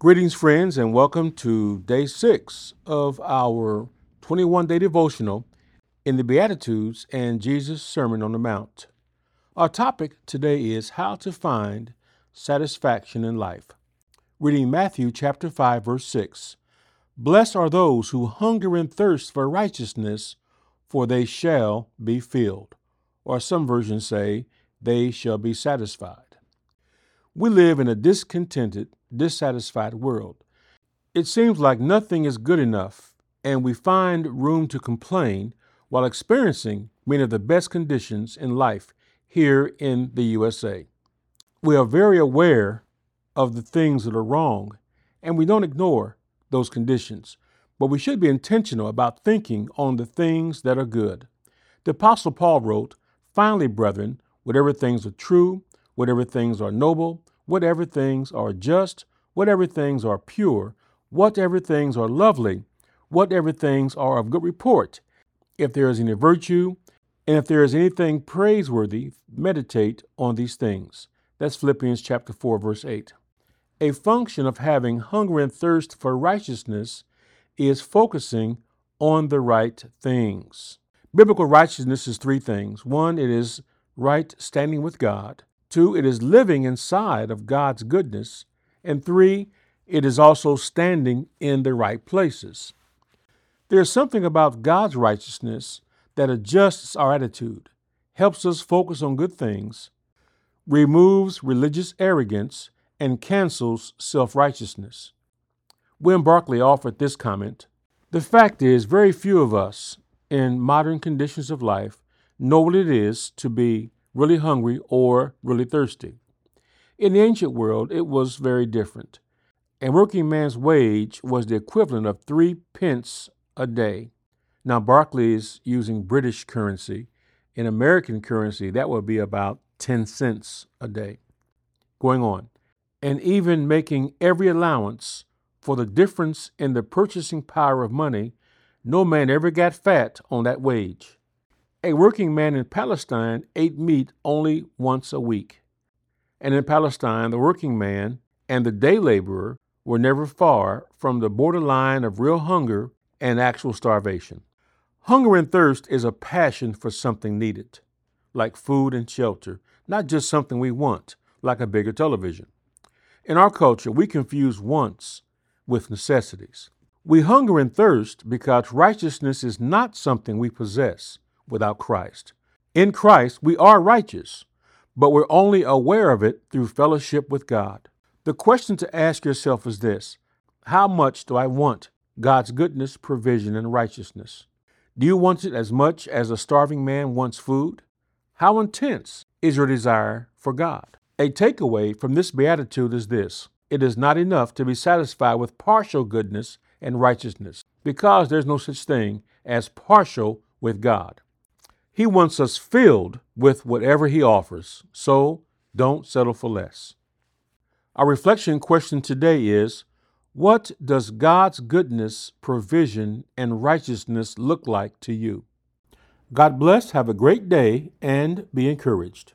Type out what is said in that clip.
Greetings, friends, and welcome to day six of our 21 day devotional in the Beatitudes and Jesus' Sermon on the Mount. Our topic today is how to find satisfaction in life. Reading Matthew chapter 5, verse 6. Blessed are those who hunger and thirst for righteousness, for they shall be filled. Or some versions say, they shall be satisfied. We live in a discontented, dissatisfied world. It seems like nothing is good enough, and we find room to complain while experiencing many of the best conditions in life here in the USA. We are very aware of the things that are wrong, and we don't ignore those conditions, but we should be intentional about thinking on the things that are good. The Apostle Paul wrote, Finally, brethren, whatever things are true, whatever things are noble, whatever things are just, whatever things are pure, whatever things are lovely, whatever things are of good report, if there is any virtue, and if there is anything praiseworthy, meditate on these things. That's Philippians chapter 4, verse 8. A function of having hunger and thirst for righteousness is focusing on the right things. Biblical righteousness is three things. One, it is right standing with God. Two, it is living inside of God's goodness. And three, it is also standing in the right places. There's something about God's righteousness that adjusts our attitude, helps us focus on good things, removes religious arrogance, and cancels self righteousness. William Barclay offered this comment The fact is, very few of us in modern conditions of life know what it is to be really hungry, or really thirsty. In the ancient world, it was very different. A working man's wage was the equivalent of three pence a day. Now, Barclays using British currency. In American currency, that would be about 10 cents a day. Going on. And even making every allowance for the difference in the purchasing power of money, no man ever got fat on that wage. A working man in Palestine ate meat only once a week. And in Palestine, the working man and the day laborer were never far from the borderline of real hunger and actual starvation. Hunger and thirst is a passion for something needed, like food and shelter, not just something we want, like a bigger television. In our culture, we confuse wants with necessities. We hunger and thirst because righteousness is not something we possess without Christ. In Christ, we are righteous, but we're only aware of it through fellowship with God. The question to ask yourself is this How much do I want God's goodness, provision, and righteousness? Do you want it as much as a starving man wants food? How intense is your desire for God? A takeaway from this beatitude is this it is not enough to be satisfied with partial goodness and righteousness, because there's no such thing as partial with God. He wants us filled with whatever He offers, so don't settle for less. Our reflection question today is What does God's goodness, provision, and righteousness look like to you? God bless, have a great day, and be encouraged.